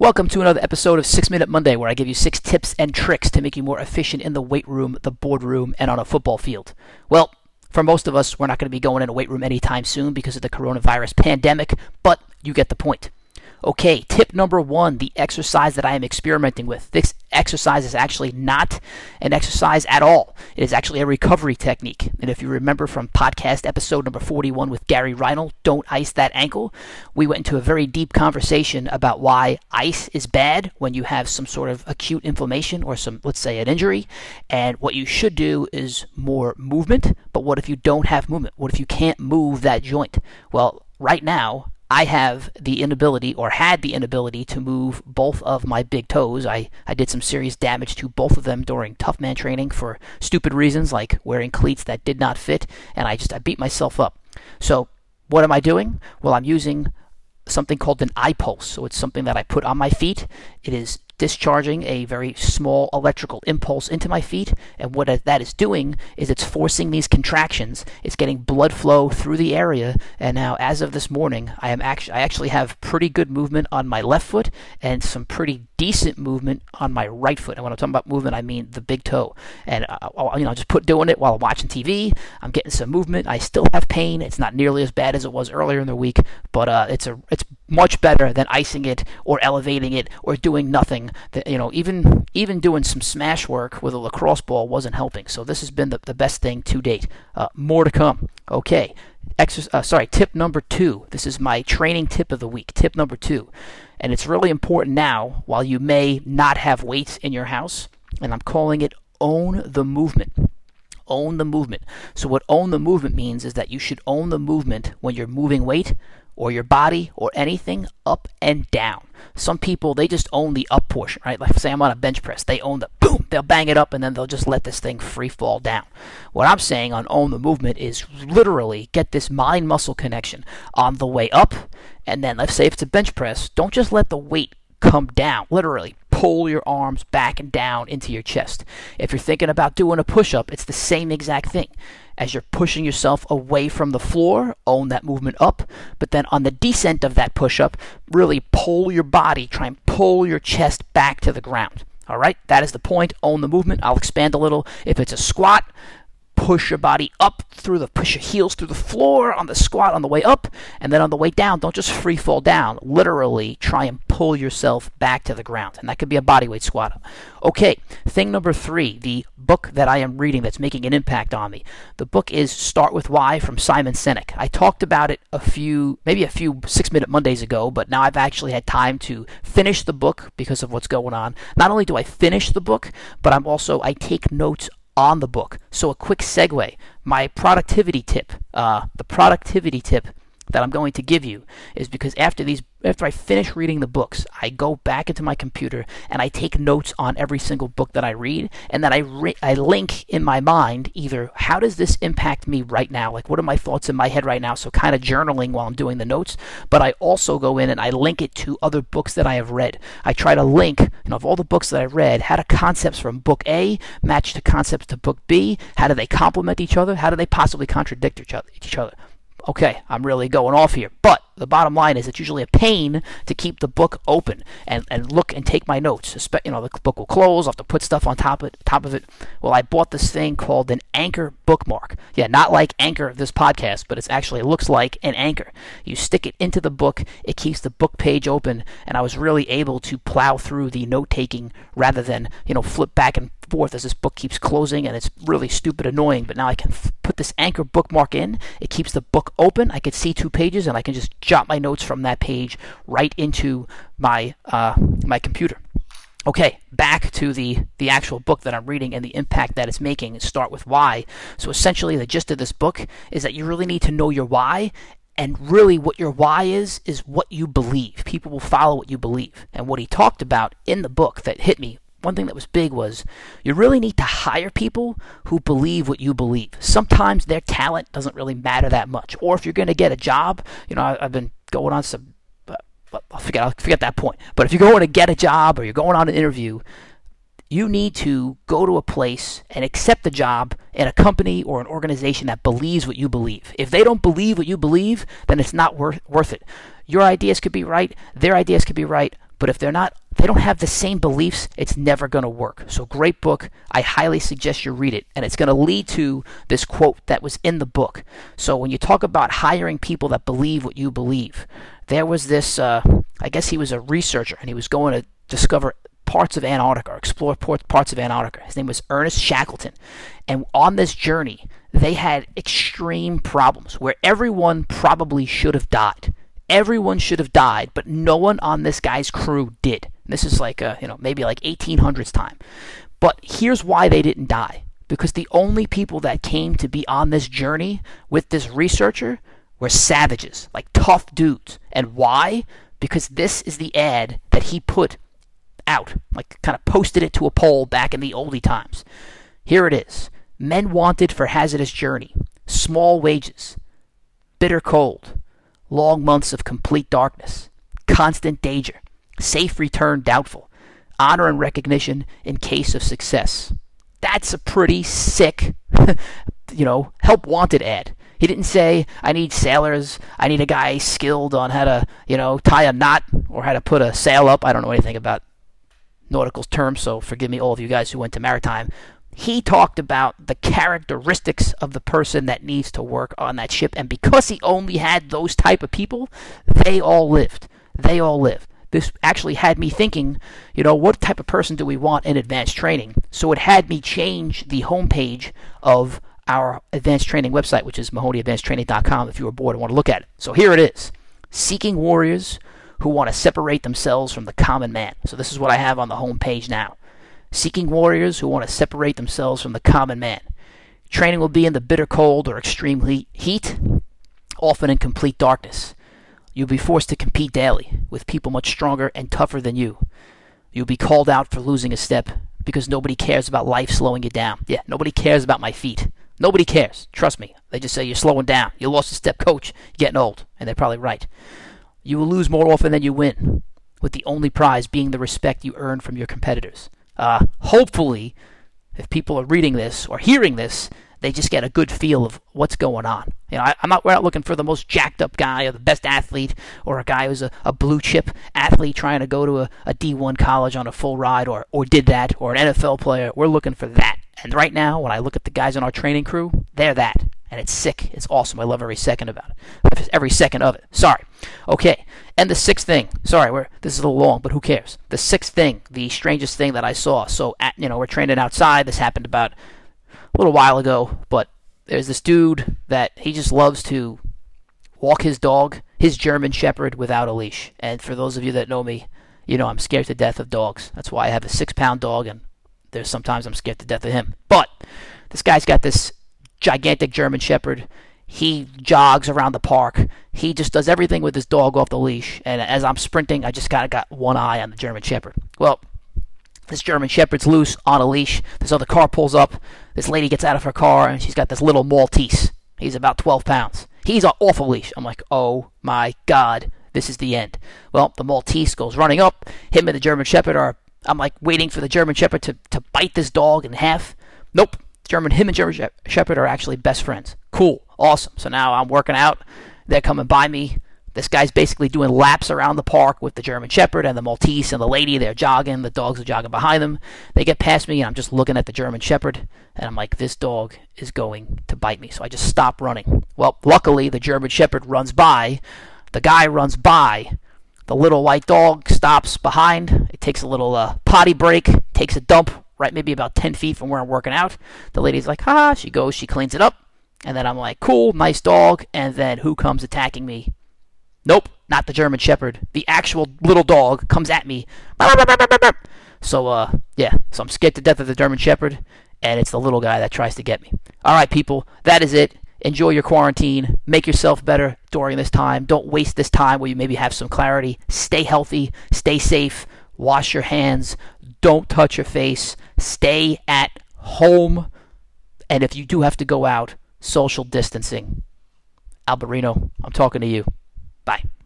Welcome to another episode of 6 Minute Monday, where I give you six tips and tricks to make you more efficient in the weight room, the boardroom, and on a football field. Well, for most of us, we're not going to be going in a weight room anytime soon because of the coronavirus pandemic, but you get the point. Okay, tip number one the exercise that I am experimenting with. This exercise is actually not an exercise at all. It is actually a recovery technique. And if you remember from podcast episode number 41 with Gary Reinl, Don't Ice That Ankle, we went into a very deep conversation about why ice is bad when you have some sort of acute inflammation or some, let's say, an injury. And what you should do is more movement. But what if you don't have movement? What if you can't move that joint? Well, right now, I have the inability or had the inability to move both of my big toes. I, I did some serious damage to both of them during tough man training for stupid reasons like wearing cleats that did not fit and I just I beat myself up. So what am I doing? Well, I'm using something called an iPulse. So it's something that I put on my feet. It is discharging a very small electrical impulse into my feet. And what that is doing is it's forcing these contractions. It's getting blood flow through the area. And now, as of this morning, I am actually I actually have pretty good movement on my left foot and some pretty decent movement on my right foot. And when I'm talking about movement, I mean the big toe. And uh, you know, just put doing it while I'm watching TV. I'm getting some movement. I still have pain. It's not nearly as bad as it was earlier in the week, but uh, it's a it's much better than icing it or elevating it or doing nothing. That you know, even even doing some smash work with a lacrosse ball wasn't helping. So this has been the, the best thing to date. Uh, more to come. Okay. Exercise, uh, sorry, tip number two. This is my training tip of the week. Tip number two. And it's really important now, while you may not have weights in your house, and I'm calling it own the movement own the movement. So, what own the movement means is that you should own the movement when you're moving weight or your body or anything up and down. Some people they just own the up portion, right? Like say I'm on a bench press, they own the boom, they'll bang it up and then they'll just let this thing free fall down. What I'm saying on own the movement is literally get this mind muscle connection on the way up and then let's say if it's a bench press, don't just let the weight come down. Literally, pull your arms back and down into your chest. If you're thinking about doing a push up, it's the same exact thing. As you're pushing yourself away from the floor, own that movement up. But then on the descent of that push up, really pull your body, try and pull your chest back to the ground. All right, that is the point. Own the movement. I'll expand a little. If it's a squat, push your body up through the push your heels through the floor on the squat on the way up and then on the way down don't just free fall down literally try and pull yourself back to the ground and that could be a bodyweight squat. Okay thing number three the book that i am reading that's making an impact on me. The book is start with why from simon sinek. I talked about it a few maybe a few six minute mondays ago but now i've actually had time to finish the book because of what's going on. Not only do i finish the book but i'm also i take notes on the book. So, a quick segue my productivity tip, uh, the productivity tip that I'm going to give you is because after these after I finish reading the books, I go back into my computer and I take notes on every single book that I read and then I re- I link in my mind either how does this impact me right now? Like what are my thoughts in my head right now? So kind of journaling while I'm doing the notes, but I also go in and I link it to other books that I have read. I try to link, you know, of all the books that I read, how do concepts from book A match to concepts to book B? How do they complement each other? How do they possibly contradict each other? Each other? okay, I'm really going off here. But the bottom line is it's usually a pain to keep the book open and, and look and take my notes. You know, the book will close, I'll have to put stuff on top of, it, top of it. Well, I bought this thing called an anchor bookmark. Yeah, not like anchor this podcast, but it's actually it looks like an anchor. You stick it into the book, it keeps the book page open, and I was really able to plow through the note taking rather than, you know, flip back and forth as this book keeps closing and it's really stupid annoying but now i can f- put this anchor bookmark in it keeps the book open i can see two pages and i can just jot my notes from that page right into my uh, my computer Okay, back to the, the actual book that I'm reading and the impact that it's making. Start with why. So essentially, the gist of this book is that you really need to know your why and really what your why is is what you believe people will follow what you believe and what he talked about in the book that hit me one thing that was big was you really need to hire people who believe what you believe. Sometimes their talent doesn't really matter that much. Or if you're going to get a job, you know, I, have been going on some, uh, I'll forget, I'll forget that point. But if you're going to get a job or you're going on an interview, you need to go to a place and accept a job in a company or an organization that believes what you believe. If they don't believe what you believe, then it's not worth worth it. Your ideas could be right, their ideas could be right, But if they're not, they don't have the same beliefs, it's never going to work. So, great book. I highly suggest you read it. And it's going to lead to this quote that was in the book. So, when you talk about hiring people that believe what you believe, there was this, uh, I guess he was a researcher and he was going to discover parts of Antarctica or explore parts of Antarctica. His name was Ernest Shackleton. And on this journey, they had extreme problems where everyone probably should have died everyone should have died, but no one on this guy's crew did. This is like a, you know, maybe like 1800s time. But here's why they didn't die. Because the only people that came to be on this journey with this researcher were savages, like tough dudes. And why? Because this is the ad that he put out, like kind of posted it to a pole back in the oldie times. Here it is Men wanted for hazardous journey, small wages, bitter cold, long months of complete darkness, constant danger, safe return doubtful, honor and recognition in case of success. That's a pretty sick, you know, help wanted ad. He didn't say, I need sailors, I need a guy skilled on how to, you know, tie a knot or how to put a sail up. I don't know anything about nautical terms, so forgive me, all of you guys who went to maritime he talked about the characteristics of the person that needs to work on that ship and because he only had those type of people they all lived they all lived this actually had me thinking you know what type of person do we want in advanced training? So it had me change the homepage of our advanced training website which is mahoneyadvancedtraining.com if you were bored and want to look at it. So here it is. Seeking warriors who want to separate themselves from the common man. So this is what i have on the homepage now. Seeking warriors who want to separate themselves from the common man. Training will be in the bitter cold or extreme heat, often in complete darkness. You'll be forced to compete daily with people much stronger and tougher than you. You'll be called out for losing a step because nobody cares about life slowing you down. Yeah, nobody cares about my feet. Nobody cares. Trust me. They just say you're slowing down. You lost a step, coach. You're getting old. And they're probably right. You will lose more often than you win, with the only prize being the respect you earn from your competitors uh, hopefully, if people are reading this or hearing this, they just get a good feel of what's going on. You know, I, am not we're not looking for the most jacked up guy or the best athlete or a guy who's a, a blue chip athlete trying to go to a a D1 college on a full ride or or did that or an NFL player. We're looking for that. And right now, when I look at the guys on our training crew, they're that. And it's sick. It's awesome. I love every second about it. Every second of it. Sorry. Okay. And the sixth thing. Sorry, we're, this is a little long, but who cares? The sixth thing, the strangest thing that I saw. So, at, you know, we're training outside. This happened about a little while ago, but there's this dude that he just loves to walk his dog, his German Shepherd, without a leash. And for those of you that know me, you know I'm scared to death of dogs. That's why I have a six pound dog, and there's sometimes I'm scared to death of him. But this guy's got this gigantic German Shepherd. He jogs around the park. He just does everything with his dog off the leash. And as I'm sprinting, I just kind of got one eye on the German Shepherd. Well, this German Shepherd's loose on a leash. This other car pulls up. This lady gets out of her car and she's got this little Maltese. He's about 12 pounds. He's off a leash. I'm like, oh my god, this is the end. Well, the Maltese goes running up. Him and the German Shepherd are. I'm like waiting for the German Shepherd to, to bite this dog in half. Nope. German, him and German Shepherd are actually best friends. Cool, awesome. So now I'm working out. They're coming by me. This guy's basically doing laps around the park with the German Shepherd and the Maltese and the lady. They're jogging. The dogs are jogging behind them. They get past me, and I'm just looking at the German Shepherd, and I'm like, this dog is going to bite me. So I just stop running. Well, luckily, the German Shepherd runs by. The guy runs by. The little white dog stops behind. It takes a little uh, potty break, takes a dump, right maybe about 10 feet from where I'm working out. The lady's like, ha, she goes, she cleans it up. And then I'm like, cool, nice dog. And then who comes attacking me? Nope, not the German Shepherd. The actual little dog comes at me. So, uh, yeah, so I'm scared to death of the German Shepherd, and it's the little guy that tries to get me. All right, people, that is it. Enjoy your quarantine. Make yourself better during this time. Don't waste this time where you maybe have some clarity. Stay healthy, stay safe, wash your hands, don't touch your face. Stay at home. And if you do have to go out, social distancing. Alberino, I'm talking to you. Bye.